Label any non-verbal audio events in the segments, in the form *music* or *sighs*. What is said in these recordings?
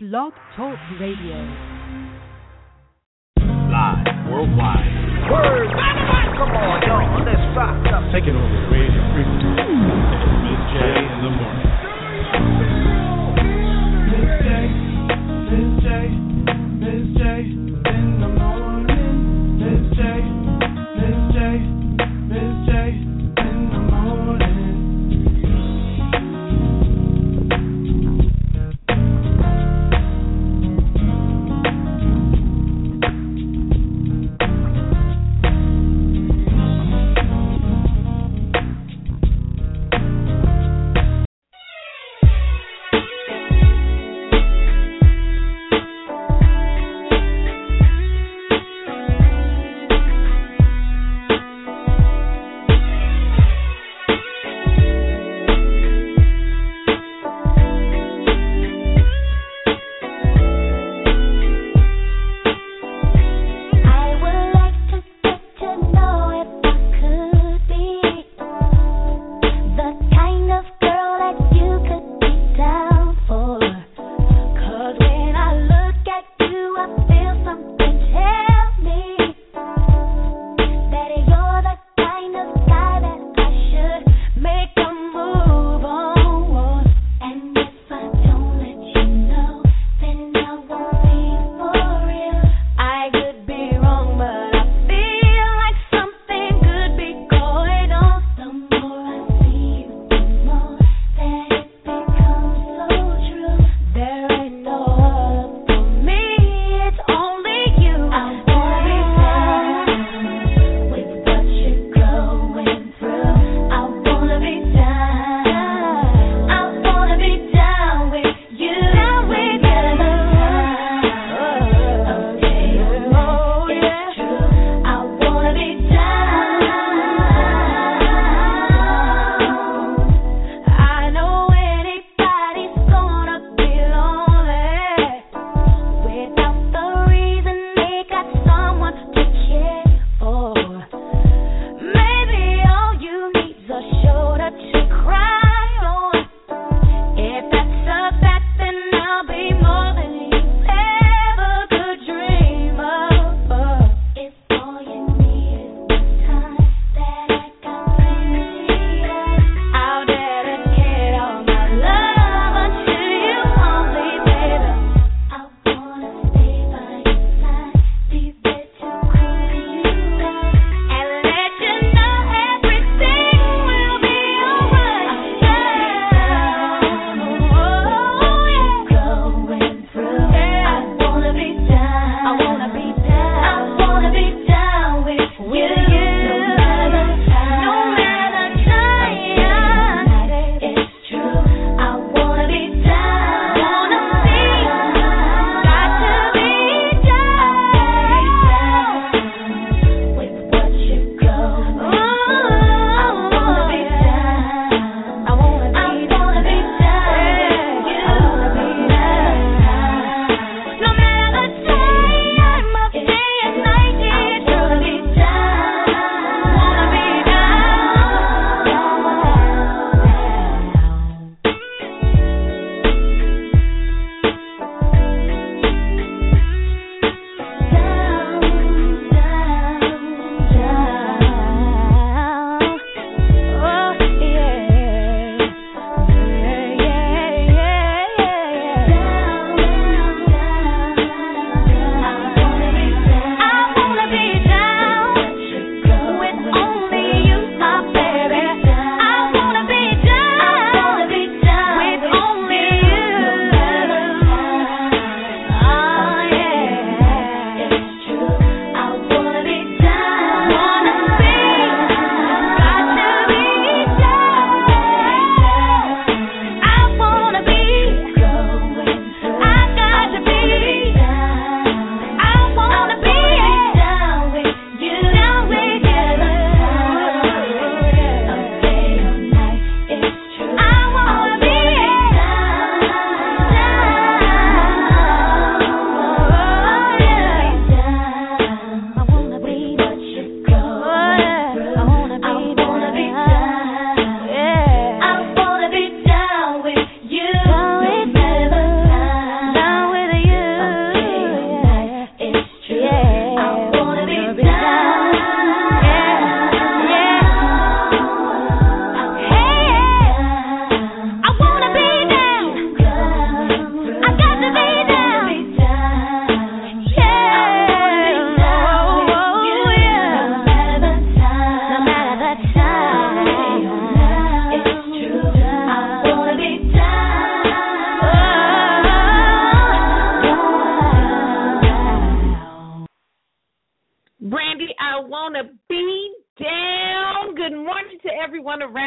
Blog Talk Radio. Live worldwide. Word. Come on, y'all. Let's rock up. Taking over radio frequency. Miz J in the morning. Miz J, Miz J, Miz J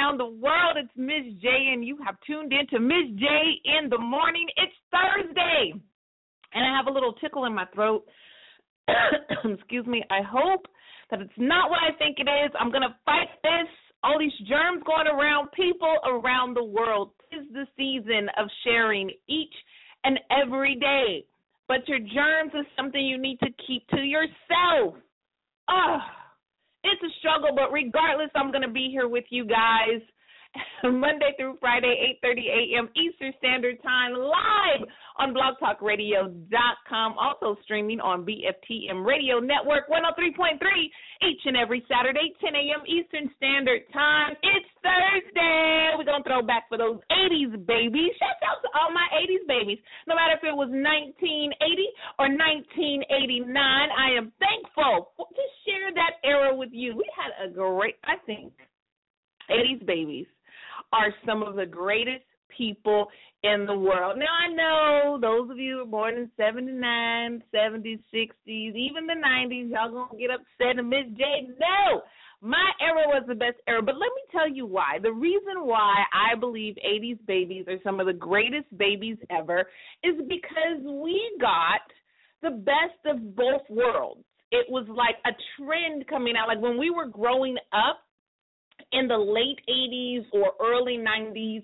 around the world. It's Miz J, and you have tuned in to Miz J in the morning. It's Thursday, and I have a little tickle in my throat. *coughs* Excuse me. I hope that it's not what I think it is. I'm going to fight this. All these germs going around, people around the world. Tis the season of sharing each and every day. But your germs is something you need to keep to yourself. Oh, it's a struggle, but regardless, I'm going to be here with you guys *laughs* Monday through Friday, 8:30 a.m. Eastern Standard Time, live on BlogTalkRadio.com. Also streaming on BFTM Radio Network 103.3 each and every Saturday, 10 a.m. Eastern Standard Time. It's Thursday. We're gonna throw back for those 80s babies. Shout out to all my 80s babies. No matter if it was 1980 or 1989, I am thankful to share that era with you. We had a great, I think, 80s babies are some of the greatest people in the world. Now I know those of you who are born in 79, 70s, 60s, even the 90s, y'all gonna get upset and Miz J. No, my era was the best era, but let me tell you why. The reason why I believe 80s babies are some of the greatest babies ever is because we got the best of both worlds. It was like a trend coming out. Like when we were growing up, in the late 80s or early 90s,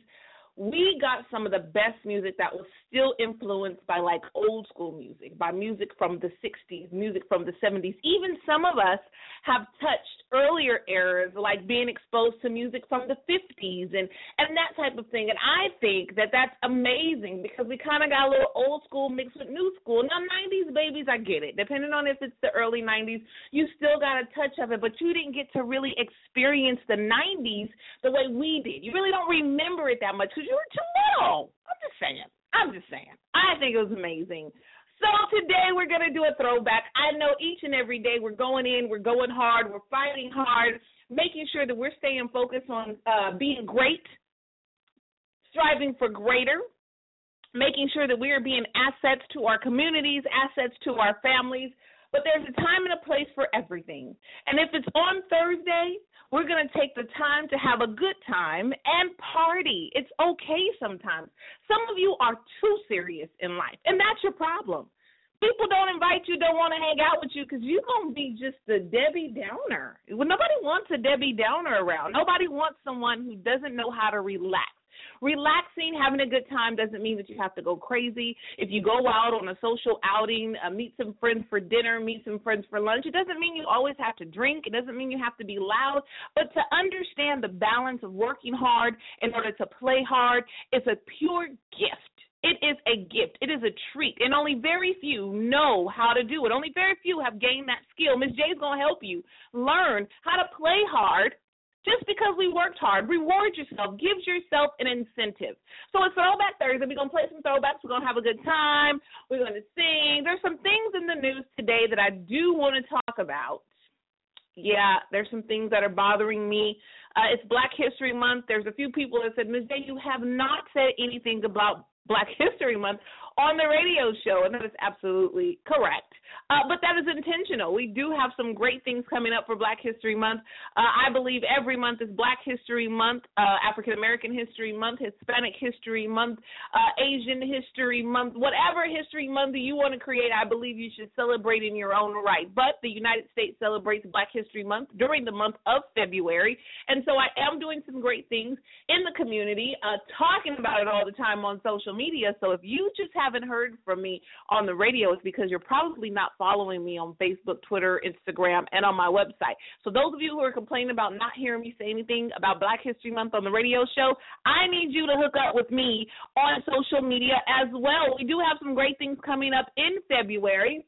we got some of the best music that was still influenced by like old school music, by music from the 60s, music from the 70s. Even some of us have touched earlier eras, like being exposed to music from the 50s and and that type of thing. And I think that that's amazing because we kind of got a little old school mixed with new school. Now 90s babies, I get it. Depending on if it's the early 90s, you still got a touch of it, but you didn't get to really experience the 90s the way we did. You really don't remember it that much because you were too little. I'm just saying. I'm just saying. I think it was amazing. So today we're going to do a throwback. I know each and every day we're going in, we're going hard, we're fighting hard, making sure that we're staying focused on uh, being great, striving for greater, making sure that we are being assets to our communities, assets to our families. But there's a time and a place for everything. And if it's on Thursday, we're going to take the time to have a good time and party. It's okay sometimes. Some of you are too serious in life, and that's your problem. People don't invite you, don't want to hang out with you because you're going to be just a Debbie Downer. Well, nobody wants a Debbie Downer around. Nobody wants someone who doesn't know how to relax. Relaxing, having a good time doesn't mean that you have to go crazy. If you go out on a social outing, uh, meet some friends for dinner, meet some friends for lunch, it doesn't mean you always have to drink. It doesn't mean you have to be loud. But to understand the balance of working hard in order to play hard is a pure gift. It is a gift. It is a treat. And only very few know how to do it. Only very few have gained that skill. Miz J is going to help you learn how to play hard just because we worked hard, reward yourself, gives yourself an incentive. So it's Throwback Thursday. We're going to play some throwbacks. We're going to have a good time. We're going to sing. There's some things in the news today that I do want to talk about. Yeah, there's some things that are bothering me. Uh, it's Black History Month. There's a few people that said, Miz J, you have not said anything about Black *laughs* History Month on the radio show, and that is absolutely correct. Uh, but that is intentional. We do have some great things coming up for Black History Month. Uh, I believe every month is Black History Month, uh, African American History Month, Hispanic History Month, uh, Asian History Month, whatever history month you want to create. I believe you should celebrate in your own right. But the United States celebrates Black History Month during the month of February, and so I am doing some great things in the community, uh, talking about it all the time on social media. So if you just haven't heard from me on the radio, it's because you're probably not following me on Facebook, Twitter, Instagram, and on my website. So those of you who are complaining about not hearing me say anything about Black History Month on the radio show, I need you to hook up with me on social media as well. We do have some great things coming up in February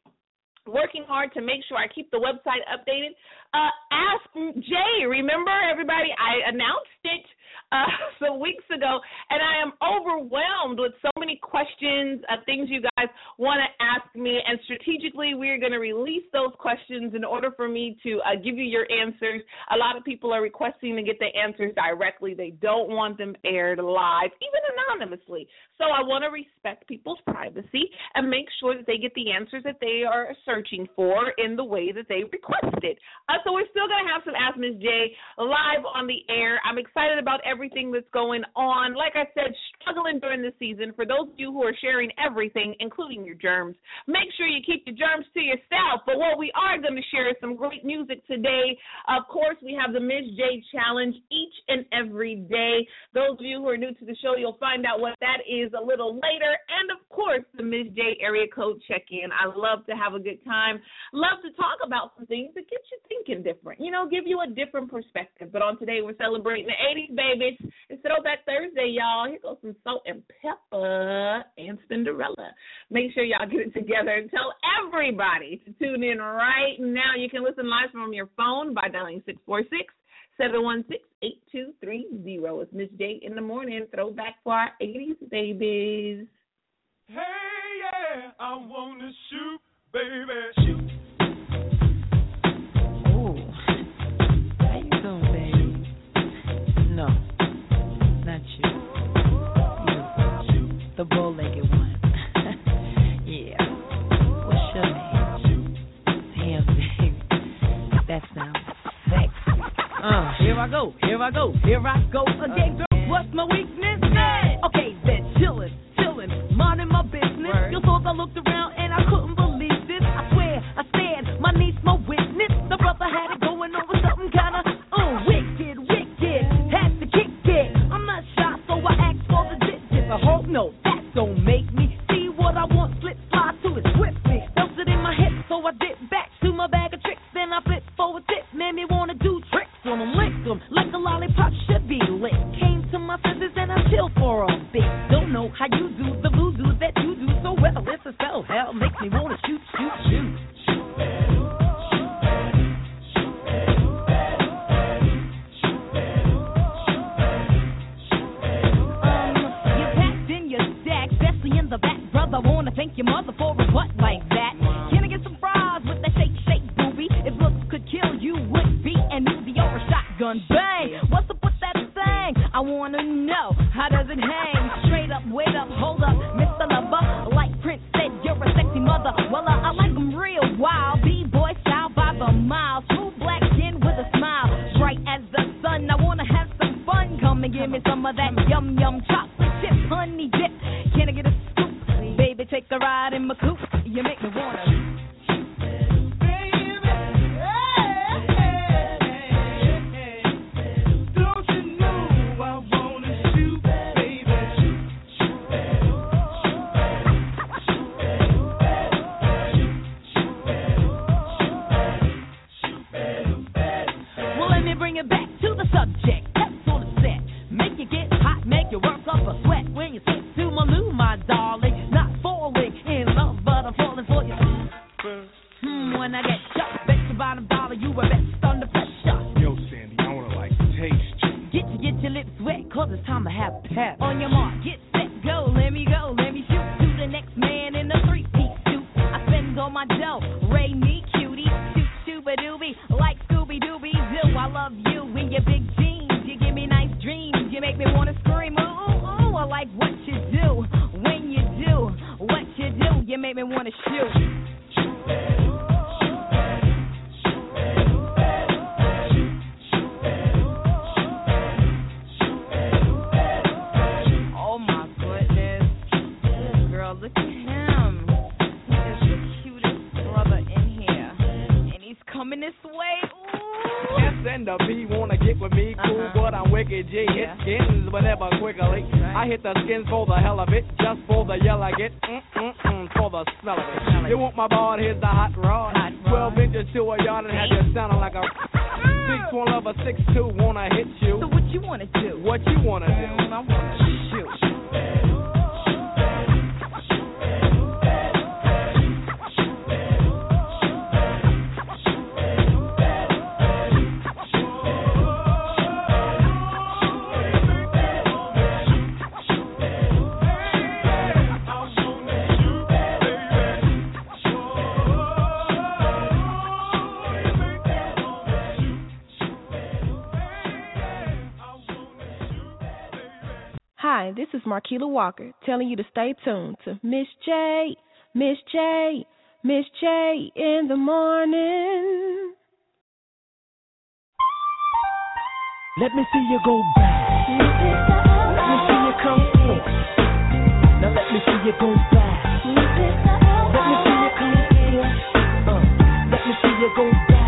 working hard to make sure I keep the website updated. Uh, Ask Jay, remember everybody? I announced it uh, *laughs* some weeks ago, and I am overwhelmed with so many questions, uh, things you guys want to ask me, and strategically we are going to release those questions in order for me to uh, give you your answers. A lot of people are requesting to get the answers directly; they don't want them aired live, even anonymously. So I want to respect people's privacy and make sure that they get the answers that they are searching for in the way that they requested. Uh, so we're still going to have some Ask Miz J live on the air. I'm excited about everything that's going on. Like I said, struggling during the season. For those of you who are sharing everything, including your germs, make sure you keep your germs to yourself. But what we are going to share is some great music today. Of course, we have the Miz J Challenge each and every day. Those of you who are new to the show, you'll find out what that is a little later. And of course, the Miz J area code check in. I love to have a good time. Love to talk about some things that get you thinking different, you know, give you a different perspective. But on today, we're celebrating the 80s, babies. It's Throwback Thursday, y'all. Here goes some salt and pepper and Spinderella. Make sure y'all get it together and tell everybody to tune in right now. You can listen live from your phone by dialing 646 716 8230. It's Miz J in the morning. Throwback for our 80s babies. Hey, yeah, I wanna shoot, baby. Shoot. That sounds sexy. Uh, here I go, here I go, here I go again, girl. What's my weakness? Okay, then chillin', chillin', minding my business. You thought I looked around and I couldn't believe this. I swear, I stand, my niece, my witness. The brother had it going with something kinda uh, wicked, wicked. Had to kick it. I'm not shy, so I asked for the digits. I hope no, that don't make me see what I want. Slip slide to it swiftly. Felt it in my hips, so I dip back bit. Don't know how you do the voodoo that you do so well. It's a spell, hell makes me wanna shoot, shoot, shoot. Packed in your stack, especially in the back, brother. Wanna thank your mother for a butt like that. Can I get some fries with that shake, shake, booby? If looks could kill you, would be an Uzi or a shotgun. Bang! What's up with that thing? I wanna know how does it hang? Straight up, wait up, hold up, Mr. Lover. Like Prince said, you're a sexy mother. Well, uh, I like 'em real wild. B-boy style by the mile. Smooth black skin with a smile. Bright as the sun. I wanna have some fun. Come and give me some of that yum yum chocolate is Walker telling you to stay tuned to Miz J, Miz J, Miz J in the morning. Let me see you go back. Let me see you come forth. Now let me see you go back. Let me see you come forth. Uh, let me see you go back.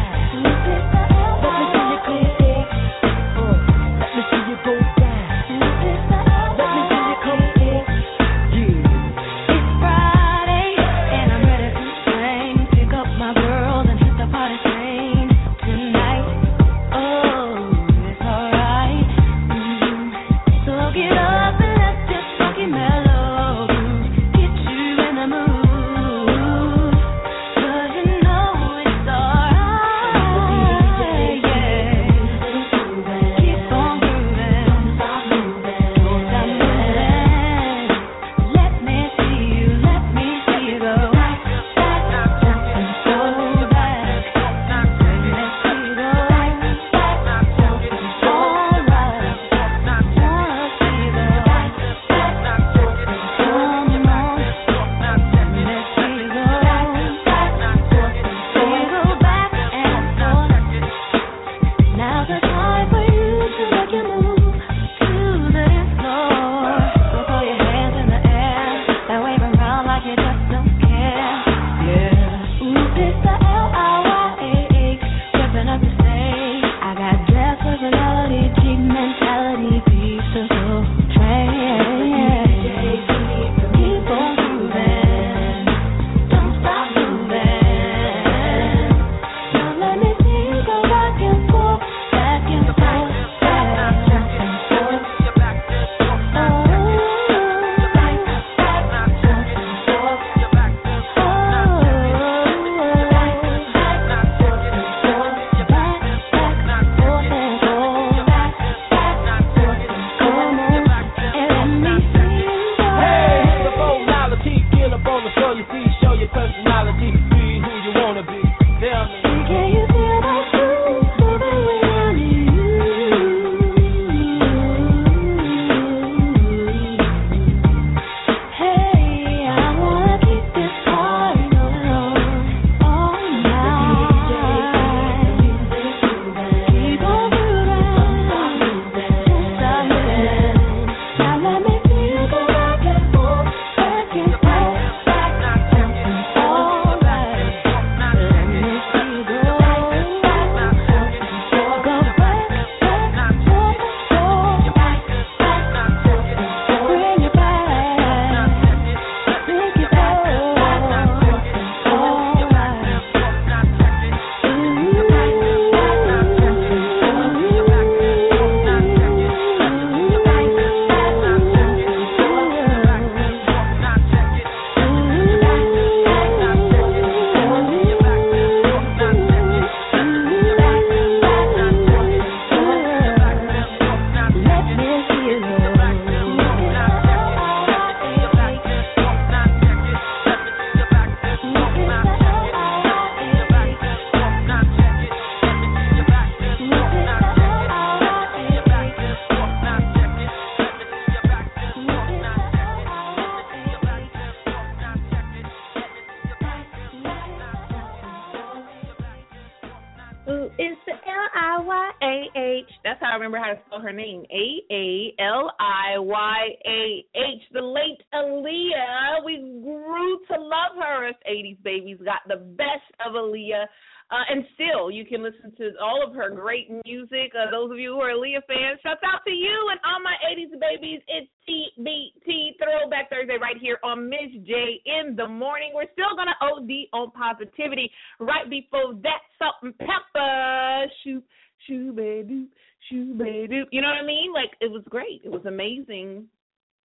To all of her great music. Uh, those of you who are Aaliyah fans, shouts out to you and all my 80s babies. It's TBT Throwback Thursday right here on Miz J in the morning. We're still going to OD on positivity. Right before that, Salt-N-Pepa. Shoot, shoo, baby, doop, shoo, ba doop. You know what I mean? Like, it was great. It was amazing.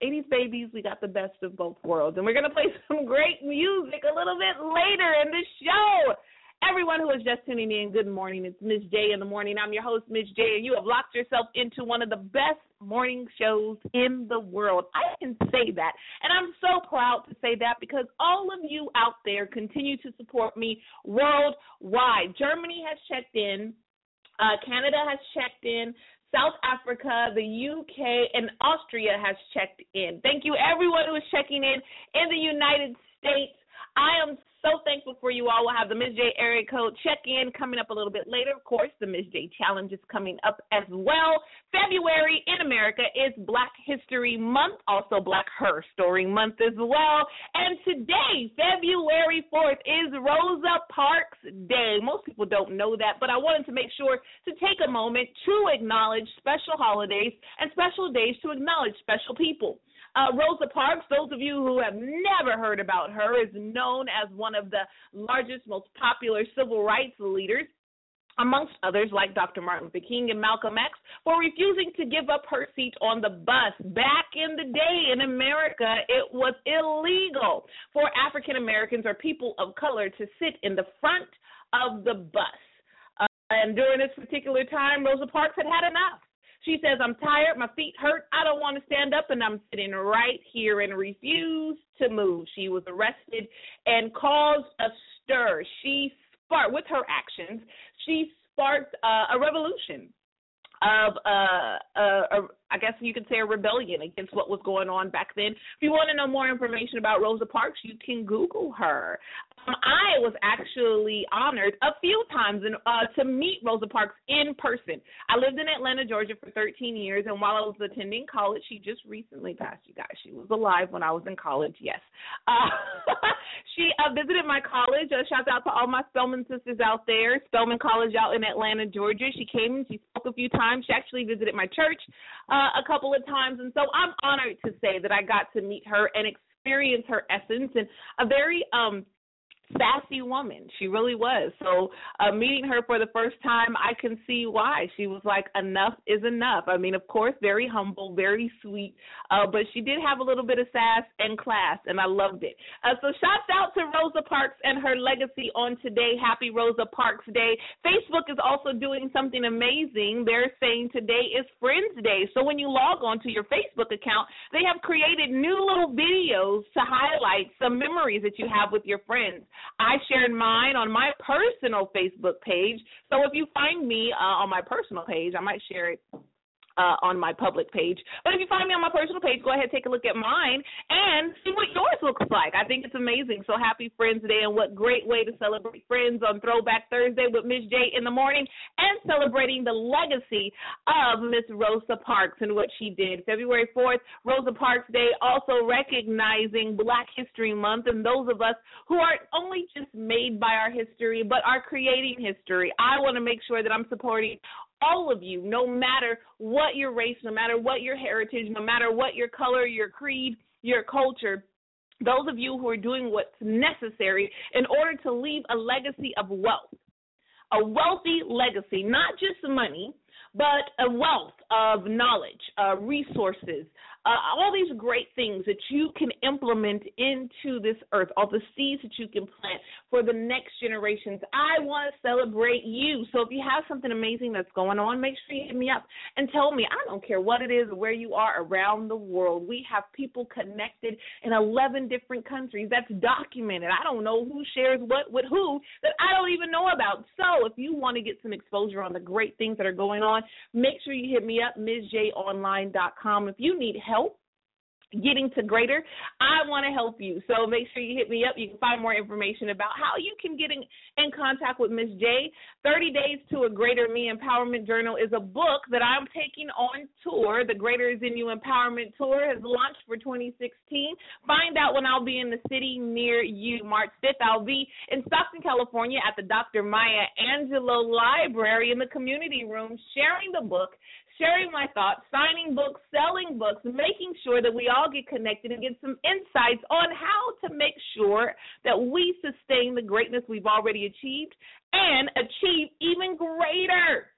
80s babies, we got the best of both worlds. And we're going to play *laughs* some great music a little bit later in the show. Everyone who is just tuning in, good morning. It's Miz J in the morning. I'm your host, Miz J, and you have locked yourself into one of the best morning shows in the world. I can say that. And I'm so proud to say that because all of you out there continue to support me worldwide. Germany has checked in, uh, Canada has checked in. South Africa, the UK, and Austria has checked in. Thank you, everyone who is checking in in the United States. I am so thankful for you all. We'll have the Miz J area code check in coming up a little bit later. Of course, the Miz J challenge is coming up as well. February in America is Black History Month, also Black Her Story Month as well. And today, February 4th, is Rosa Parks Day. Most people don't know that, but I wanted to make sure to take a moment to acknowledge special holidays and special days to acknowledge special people. Uh, Rosa Parks, those of you who have never heard about her, is known as one of the largest, most popular civil rights leaders amongst others like Dr. Martin Luther King and Malcolm X, for refusing to give up her seat on the bus. Back in the day in America, it was illegal for African Americans or people of color to sit in the front of the bus. Uh, and during this particular time, Rosa Parks had had enough. She says, I'm tired, my feet hurt, I don't want to stand up, and I'm sitting right here and refuse to move. She was arrested and caused a stir. She sparked, with her actions, she sparked uh, a revolution of uh, a, I guess you could say a rebellion against what was going on back then. If you want to know more information about Rosa Parks, you can Google her. Um, I was actually honored a few times in, uh, to meet Rosa Parks in person. I lived in Atlanta, Georgia for 13 years, and while I was attending college, she just recently passed, you guys. She was alive when I was in college, yes. Uh, *laughs* she uh, visited my college. Uh, shout out to all my Spelman sisters out there, Spelman College out in Atlanta, Georgia. She came and she spoke a few times. She actually visited my church a couple of times, and so I'm honored to say that I got to meet her and experience her essence and a very um sassy woman. She really was. So uh, meeting her for the first time, I can see why. She was like, enough is enough. I mean, of course, very humble, very sweet, uh, but she did have a little bit of sass and class, and I loved it. Uh, so shouts out to Rosa Parks and her legacy on today. Happy Rosa Parks Day. Facebook is also doing something amazing. They're saying today is Friends Day. So when you log on to your Facebook account, they have created new little videos to highlight some memories that you have with your friends. I shared mine on my personal Facebook page. So if you find me uh, on my personal page, I might share it uh, on my public page. But if you find me on my personal page, go ahead take a look at mine and see what yours looks like. I think it's amazing. So happy Friends Day, and what great way to celebrate friends on Throwback Thursday with Miz J in the morning and celebrating the legacy of Miss Rosa Parks and what she did. February 4th, Rosa Parks Day, also recognizing Black History Month and those of us who aren't only just made by our history, but are creating history. I want to make sure that I'm supporting all of you, no matter what your race, no matter what your heritage, no matter what your color, your creed, your culture, those of you who are doing what's necessary in order to leave a legacy of wealth. A wealthy legacy, not just money, but a wealth of knowledge, uh, resources, uh, all these great things that you can implement into this earth, all the seeds that you can plant for the next generations. I want to celebrate you. So if you have something amazing that's going on, make sure you hit me up and tell me. I don't care what it is or where you are around the world. We have people connected in 11 different countries. That's documented. I don't know who shares what with who that I don't even know about. So if you want to get some exposure on the great things that are going on, make sure you hit me up, MizJOnline.com. If you need help, getting to greater, I want to help you. So make sure you hit me up. You can find more information about how you can get in, in contact with Miz J. 30 Days to a Greater Me Empowerment Journal is a book that I'm taking on tour. The Greater is in You Empowerment Tour has launched for 2016. Find out when I'll be in the city near you. March 5th, I'll be in Stockton, California at the Dr. Maya Angelou Library in the community room sharing the book sharing my thoughts, signing books, selling books, making sure that we all get connected and get some insights on how to make sure that we sustain the greatness we've already achieved and achieve even greater.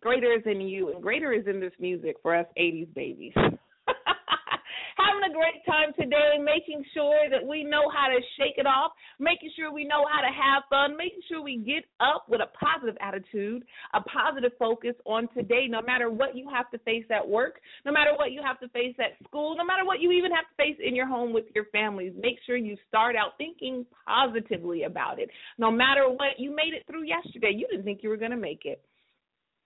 Greater is in you, and greater is in this music for us 80s babies. Great time today, making sure that we know how to shake it off, making sure we know how to have fun, making sure we get up with a positive attitude, a positive focus on today, no matter what you have to face at work, no matter what you have to face at school, no matter what you even have to face in your home with your families. Make sure you start out thinking positively about it. No matter what, you made it through yesterday. You didn't think you were going to make it.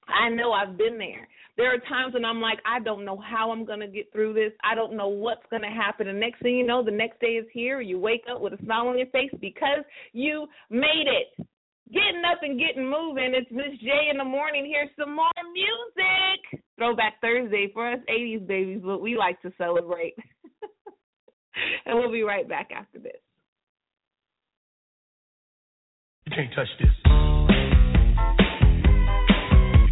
I know I've been there. There are times when I'm like, I don't know how I'm going to get through this. I don't know what's going to happen. And next thing you know, the next day is here. You wake up with a smile on your face because you made it. Getting up and getting moving. It's Miz J in the morning. Here's some more music. Throwback Thursday for us 80s babies, but we like to celebrate. *laughs* and we'll be right back after this. You can't touch this.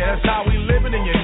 Yeah, that's how we living in your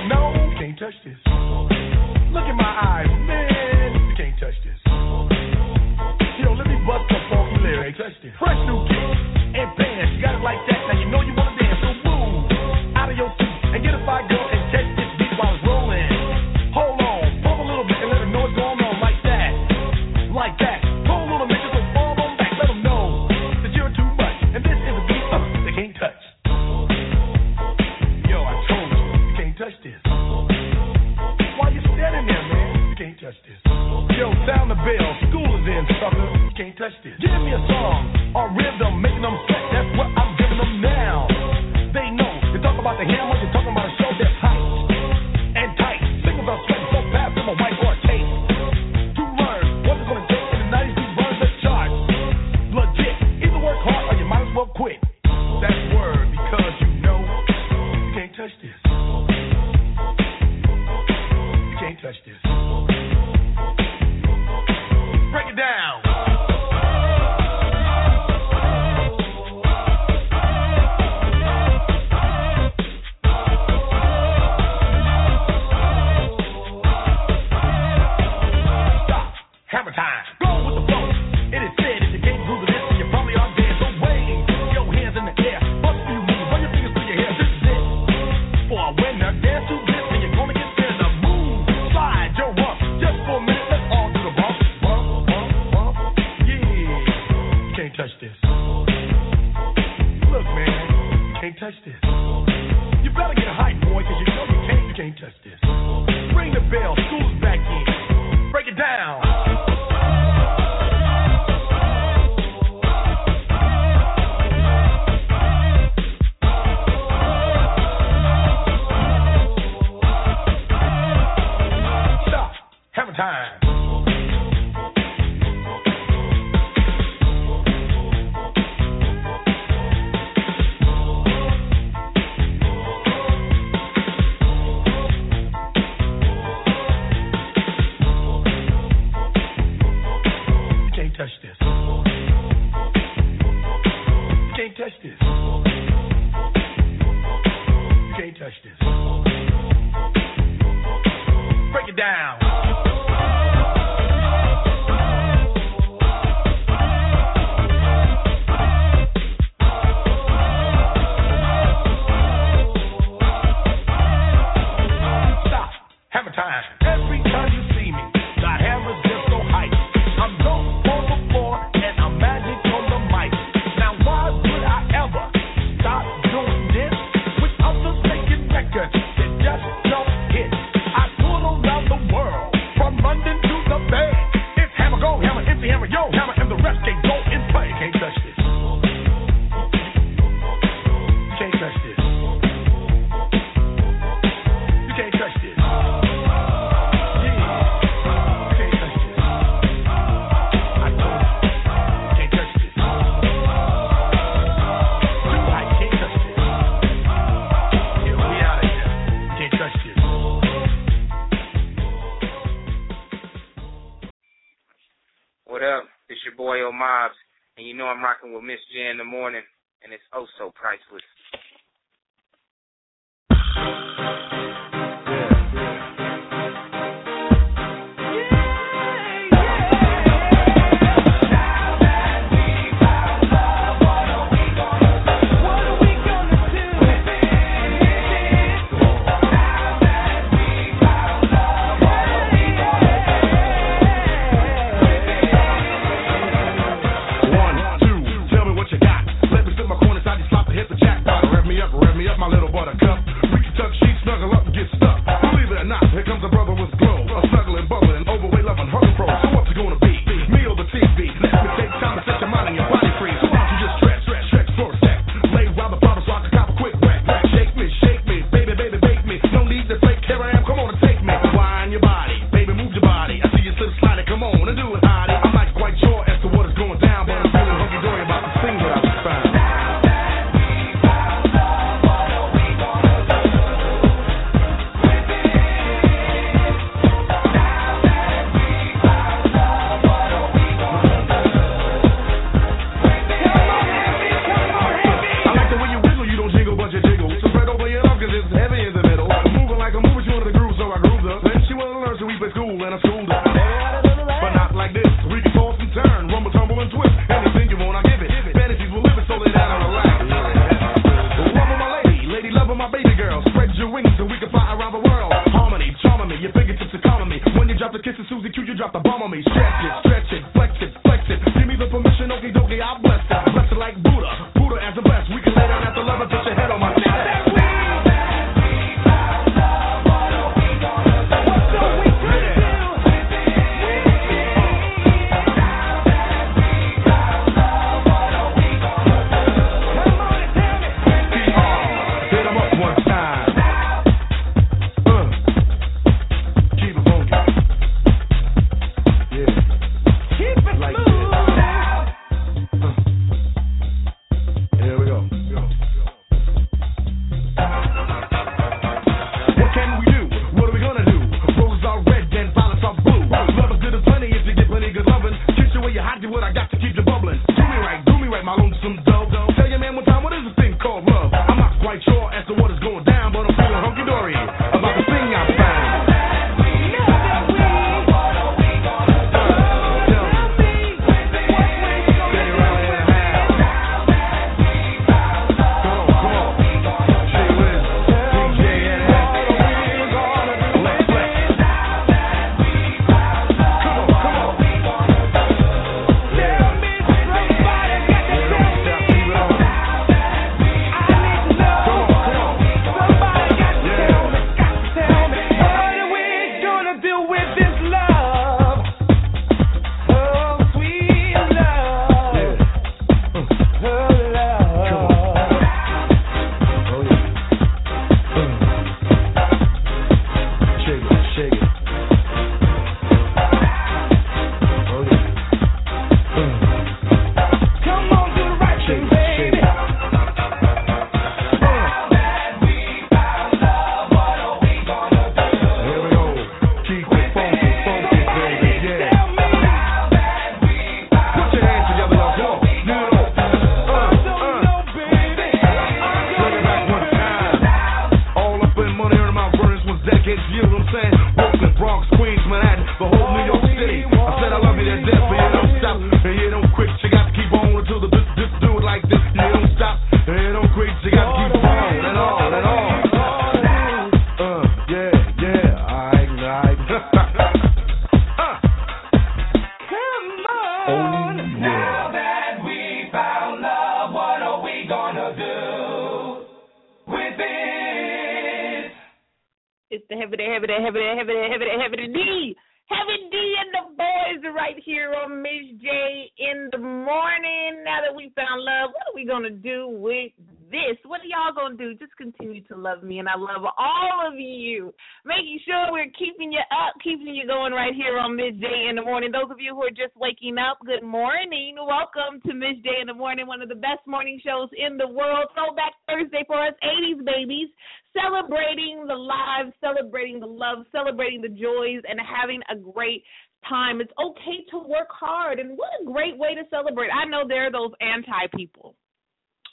I love all of you. Making sure we're keeping you up, keeping you going right here on Miz J in the morning. Those of you who are just waking up, good morning. Welcome to Miz J in the morning, one of the best morning shows in the world. Throwback Thursday for us 80s babies celebrating the lives, celebrating the love, celebrating the joys, and having a great time. It's okay to work hard, and what a great way to celebrate. I know there are those anti people.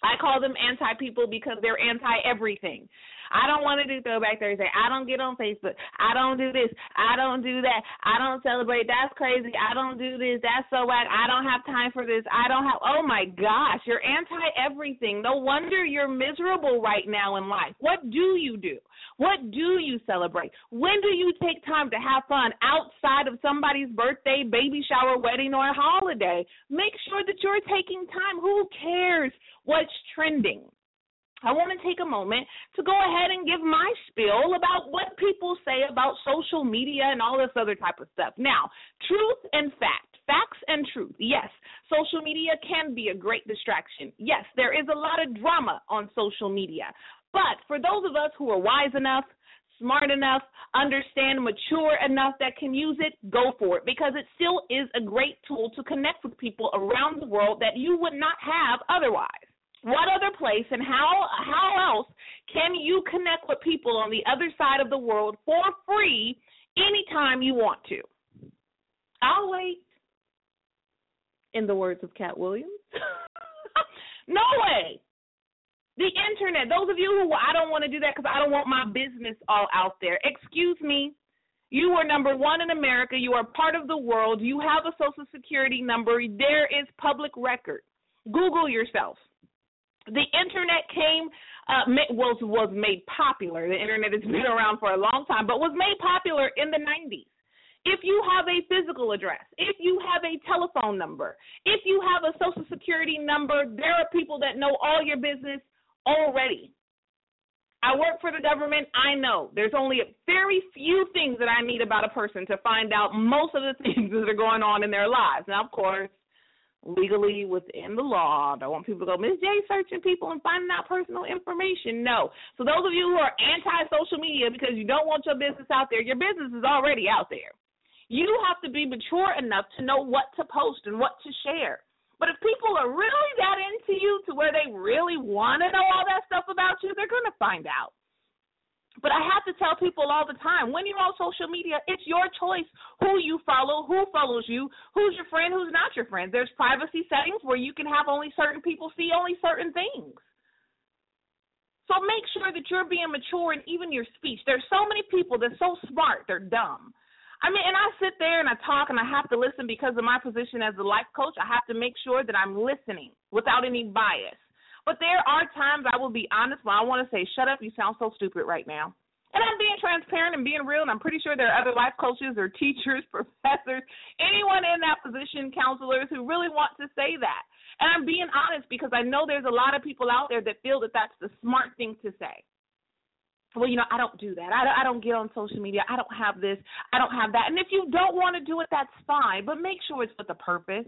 I call them anti people because they're anti everything. I don't want to do Throwback Thursday. I don't get on Facebook. I don't do this. I don't do that. I don't celebrate. That's crazy. I don't do this. That's so whack. I don't have time for this. I don't have. Oh my gosh, you're anti everything. No wonder you're miserable right now in life. What do you do? What do you celebrate? When do you take time to have fun outside of somebody's birthday, baby shower, wedding, or holiday? Make sure that you're taking time. Who cares what's trending? I want to take a moment to go ahead and give my spiel about what people say about social media and all this other type of stuff. Now, truth and fact. Facts and truth. Yes, social media can be a great distraction. Yes, there is a lot of drama on social media. But for those of us who are wise enough, smart enough, understand, mature enough that can use it, go for it because it still is a great tool to connect with people around the world that you would not have otherwise. What other place and how how else can you connect with people on the other side of the world for free anytime you want to? I'll wait. In the words of Katt Williams. *laughs* no way. The internet. Those of you who I don't want to do that because I don't want my business all out there. Excuse me. You are number one in America. You are part of the world. You have a social security number. There is public record. Google yourself. The internet came uh, was was made popular. The internet has been *laughs* around for a long time, but was made popular in the 90s. if you have a physical address, if you have a telephone number, if you have a social security number, there are people that know all your business already. I work for the government. I know there's only a very few things that I need about a person to find out most of the *laughs* things that are going on in their lives. Now, of course, legally within the law, I don't want people to go, Miz J searching people and finding out personal information. No. So those of you who are anti social media because you don't want your business out there, your business is already out there. You have to be mature enough to know what to post and what to share. But if people are really that into you to where they really want to know all that stuff about you, they're going to find out. But I have to tell people all the time when you're on social media, it's your choice who you follow, who follows you, who's your friend, who's not your friend. There's privacy settings where you can have only certain people see only certain things. So make sure that you're being mature in even your speech. There's so many people that's so smart, they're dumb. I mean, and I sit there and I talk and I have to listen because of my position as a life coach. I have to make sure that I'm listening without any bias. But there are times I will be honest when I want to say, shut up, you sound so stupid right now. And I'm being transparent and being real, and I'm pretty sure there are other life coaches or *laughs* teachers, professors, anyone in that position, counselors who really want to say that. And I'm being honest because I know there's a lot of people out there that feel that that's the smart thing to say well, you know, I don't do that. I don't, I don't get on social media. I don't have this. I don't have that. And if you don't want to do it, that's fine. But make sure it's with a purpose.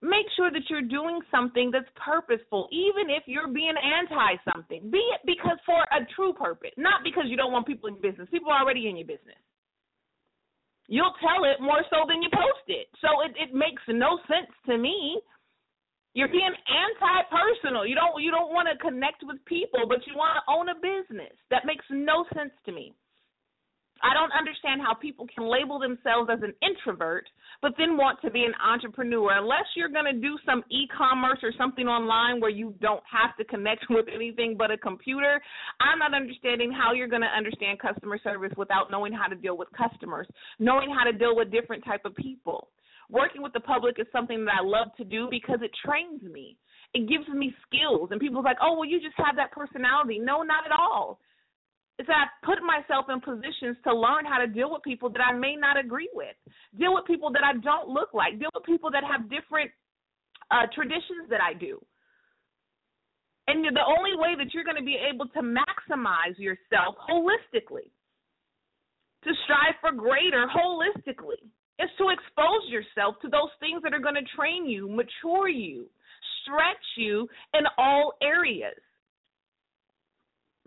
Make sure that you're doing something that's purposeful, even if you're being anti something. Be it because for a true purpose, not because you don't want people in your business. People are already in your business. You'll tell it more so than you post it. So it, it makes no sense to me you're being anti-personal. You don't you don't want to connect with people, but you want to own a business. That makes no sense to me. I don't understand how people can label themselves as an introvert, but then want to be an entrepreneur. Unless you're going to do some e-commerce or something online where you don't have to connect *laughs* with anything but a computer, I'm not understanding how you're going to understand customer service without knowing how to deal with customers, knowing how to deal with different type of people working with the public is something that I love to do because it trains me. It gives me skills. And people's like, oh, well, you just have that personality. No, not at all. It's that I put myself in positions to learn how to deal with people that I may not agree with, deal with people that I don't look like, deal with people that have different uh, traditions that I do. And the only way that you're going to be able to maximize yourself holistically, to strive for greater holistically, is to expose yourself to those things that are going to train you, mature you, stretch you in all areas.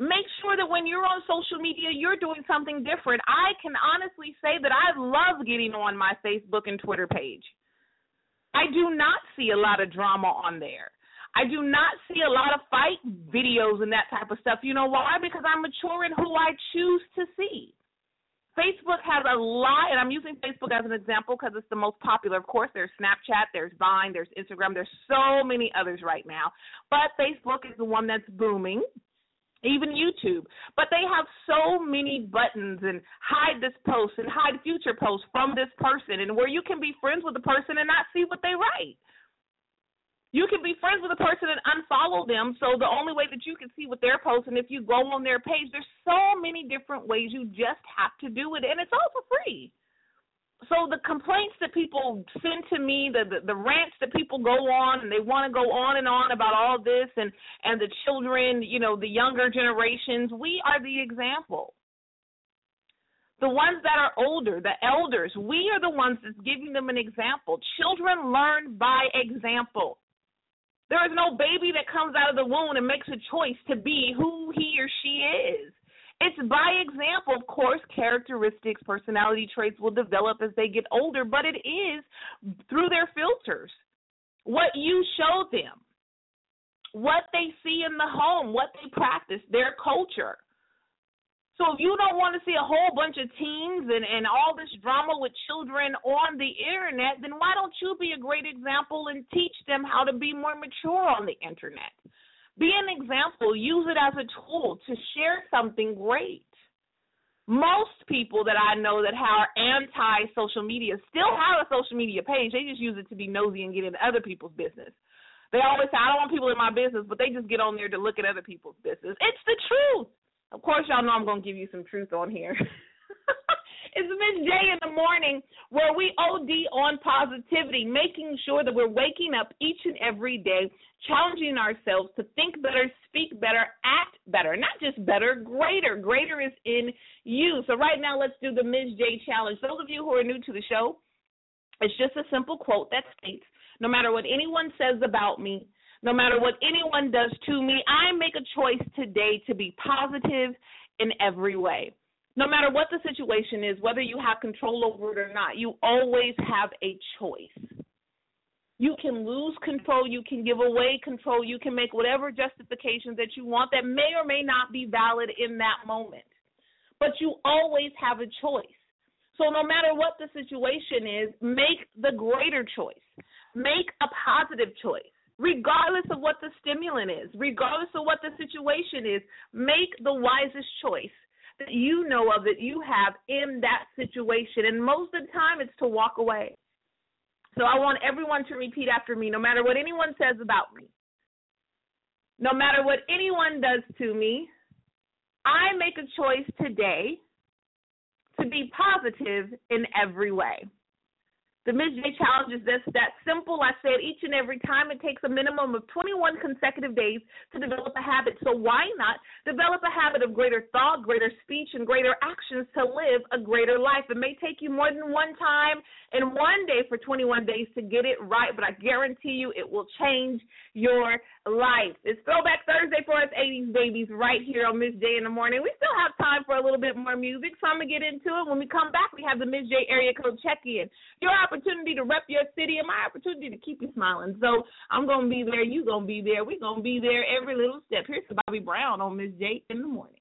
Make sure that when you're on social media, you're doing something different. I can honestly say that I love getting on my Facebook and Twitter page. I do not see a lot of drama on there. I do not see a lot of fight videos and that type of stuff. You know why? Because I'm mature in who I choose to see. Facebook has a lot, and I'm using Facebook as an example because it's the most popular. Of course, there's Snapchat, there's Vine, there's Instagram, there's so many others right now. But Facebook is the one that's booming, even YouTube. But they have so many buttons and hide this post and hide future posts from this person, and where you can be friends with the person and not see what they write. You can be friends with a person and unfollow them. So the only way that you can see what they're posting, if you go on their page, there's so many different ways. You just have to do it, and it's all for free. So the complaints that people send to me, the, the the rants that people go on, and they want to go on and on about all this, and and the children, you know, the younger generations, we are the example the ones that are older, the elders, we are the ones that's giving them an example. Children learn by example. There is no baby that comes out of the womb and makes a choice to be who he or she is. It's by example, of course, characteristics, personality traits will develop as they get older, but it is through their filters. What you show them, what they see in the home, what they practice, their culture. So if you don't want to see a whole bunch of teens and, and all this drama with children on the internet, then why don't you be a great example and teach them how to be more mature on the internet? Be an example, use it as a tool to share something great. Most people that I know that are anti social media still have a social media page. They just use it to be nosy and get into other people's business. They always say, I don't want people in my business, but they just get on there to look at other people's business. It's the truth. Of course, y'all know I'm going to give you some truth on here. *laughs* It's Miz J in the morning where we OD on positivity, making sure that we're waking up each and every day, challenging ourselves to think better, speak better, act better. Not just better, greater. Greater is in you. So right now, let's do the Miz J challenge. Those of you who are new to the show, it's just a simple quote that states, no matter what anyone says about me, no matter what anyone does to me, I make a choice today to be positive in every way. No matter what the situation is, whether you have control over it or not, you always have a choice. You can lose control, you can give away control, you can make whatever justifications that you want that may or may not be valid in that moment. But you always have a choice. So no matter what the situation is, make the greater choice. Make a positive choice regardless of what the stimulant is, regardless of what the situation is, make the wisest choice that you know of that you have in that situation. And most of the time, it's to walk away. So I want everyone to repeat after me, no matter what anyone says about me, no matter what anyone does to me, I make a choice today to be positive in every way. The. J challenge is this that simple. I say it each and every time. It takes a minimum of 21 consecutive days to develop a habit. So why not develop a habit of greater thought, greater speech, and greater actions to live a greater life? It may take you more than one time and one day for 21 days to get it right, but I guarantee you it will change your life. It's Throwback Thursday for us 80s babies right here on Miz J in the morning. We still have time for a little bit more music, so I'm going to get into it. When we come back, we have the Miz J area code check in. Your opportunity to rep your city and my opportunity to keep you smiling. So I'm going to be there. you going to be there. we going to be there every little step. Here's Bobby Brown on Miz J in the morning.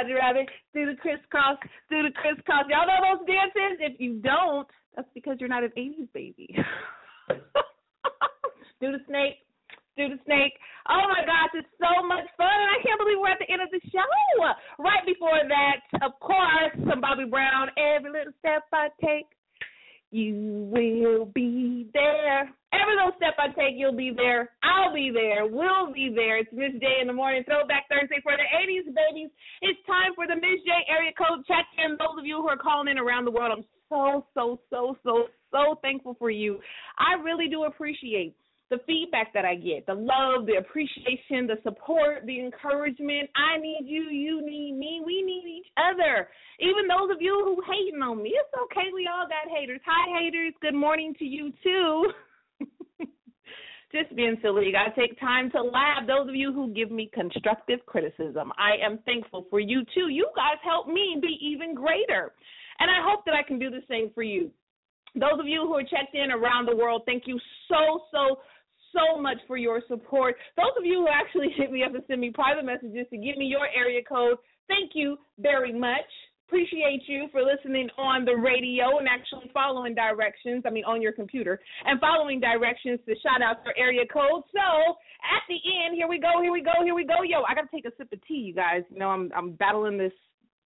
Roger Rabbit, do the crisscross, do the crisscross. Y'all know those dances? If you don't, that's because you're not an 80s baby. *laughs* do the snake, do the snake. Oh my gosh, it's so much fun. And I can't believe we're at the end of the show. Right before that, of course, some Bobby Brown, every little step I take. You will be there. Every little step I take, you'll be there. I'll be there. We'll be there. It's Miz J in the morning. Throwback Thursday for the 80s, babies. It's time for the Miz J area code check in. Those of you who are calling in around the world, I'm so, so, so, so, so thankful for you. I really do appreciate the feedback that I get, the love, the appreciation, the support, the encouragement. I need you, you need me, we need each other. Even those of you who hating on me, it's okay. We all got haters. Hi haters, good morning to you too. *laughs* Just being silly, you gotta take time to laugh. Those of you who give me constructive criticism, I am thankful for you too. You guys help me be even greater. And I hope that I can do the same for you those of you who are checked in around the world, thank you so, so, so much for your support. Those of you who actually *laughs* hit me up and send me private messages to give me your area code, thank you very much. Appreciate you for listening on the radio and actually following directions. I mean, on your computer and following directions to shout out your area code. So at the end, here we go, here we go, here we go. Yo, I gotta take a sip of tea, you guys. You know, I'm I'm battling this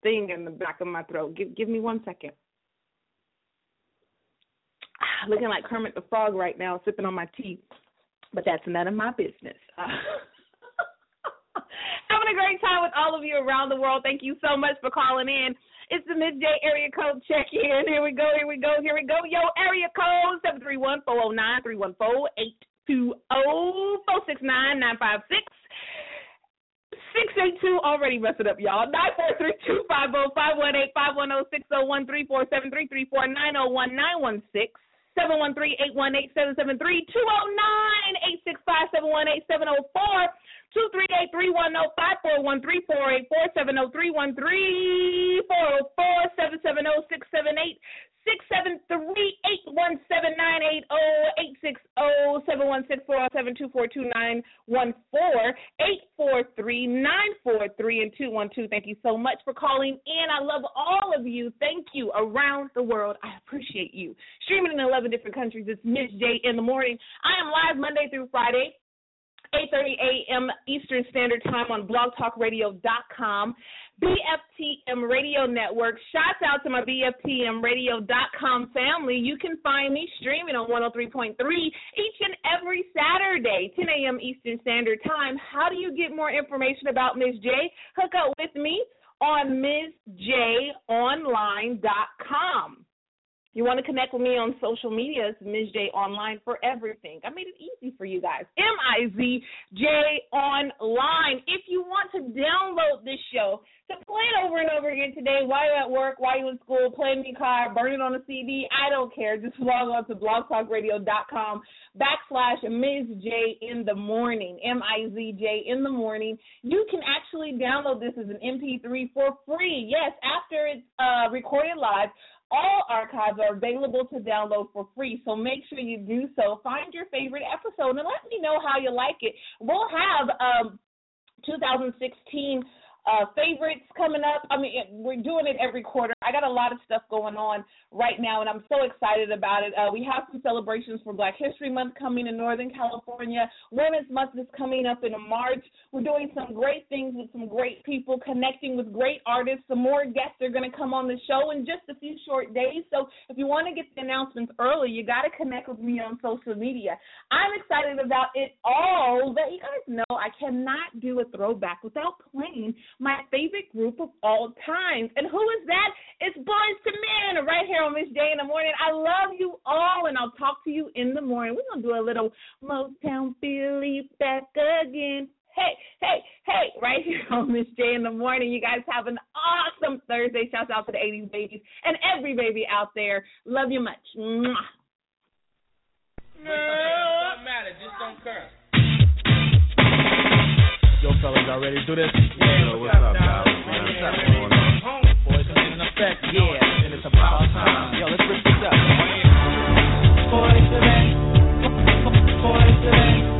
thing in the back of my throat. Give give me one second. *sighs* Looking like Kermit the Frog right now, sipping on my tea, but that's none of my business. *laughs* Having a great time with all of you around the world. Thank you so much for calling in. It's the J area code check in. Here we go, here we go, here we go. Yo, area code seven three one four zero nine three one four eight two zero four six nine nine five six. Six eight two already messed it up, y'all. Nine four three two five zero five one eight five one zero six zero one three four seven three three four nine zero one nine one six seven one three eight one eight seven seven three two zero nine eight six five seven one eight seven zero four two three eight three one zero five four one oh three four eight four seven zero three one three four zero four seven seven zero six seven eight six seven three eight one seven nine eight oh eight six oh seven one six four oh seven two four two nine one four eight four three nine four three and two one two. Thank you so much for calling in. I love all of you. Thank you around the world. I appreciate you. Streaming in eleven different countries. It's Miz J in the morning. I am live Monday through Friday. 8:30 a.m. Eastern Standard Time on blogtalkradio.com. BFTM Radio Network. Shouts out to my BFTMRadio.com family. You can find me streaming on 103.3 each and every Saturday, 10 a.m. Eastern Standard Time. How do you get more information about Miz J? Hook up with me on MizJOnline.com. You want to connect with me on social media? It's Miz J Online for everything. I made it easy for you guys. M I Z J Online. If you want to download this show, to play it over and over again today while you're at work, while you're in school, playing in your car, burn it on a CD, I don't care. Just log on to blogtalkradio.com backslash Miz J in the morning, M I Z J in the morning. You can actually download this as an MP3 for free. Yes, after it's uh, recorded live, all archives are available to download for free, so make sure you do so. Find your favorite episode and let me know how you like it. We'll have um, 2016 uh, favorites coming up. I mean, we're doing it every quarter. I got a lot of stuff going on right now, and I'm so excited about it. Uh, we have some celebrations for Black History Month coming in Northern California. Women's Month is coming up in March. We're doing some great things with some great people, connecting with great artists. Some more guests are going to come on the show in just a few short days. So if you want to get the announcements early, you got to connect with me on social media. I'm excited about it all. But you guys know I cannot do a throwback without playing my favorite group of all times. And who is that? It's Boyz II Men right here on Miz J in the morning. I love you all, and I'll talk to you in the morning. We're going to do a little Motown Philly back again. Hey, hey, hey, right here *laughs* on Miz J in the morning. You guys have an awesome Thursday. Shouts out to the 80s babies and every baby out there. Love you much. Mwah. Don't matter, just don't curse. Yo, fellas, y'all ready to do this? Yo, what's up, guys? Man, what's up, man? Boys are in effect, yeah, and it's about time. Yo, let's rip this up. Boys to men, boys to men,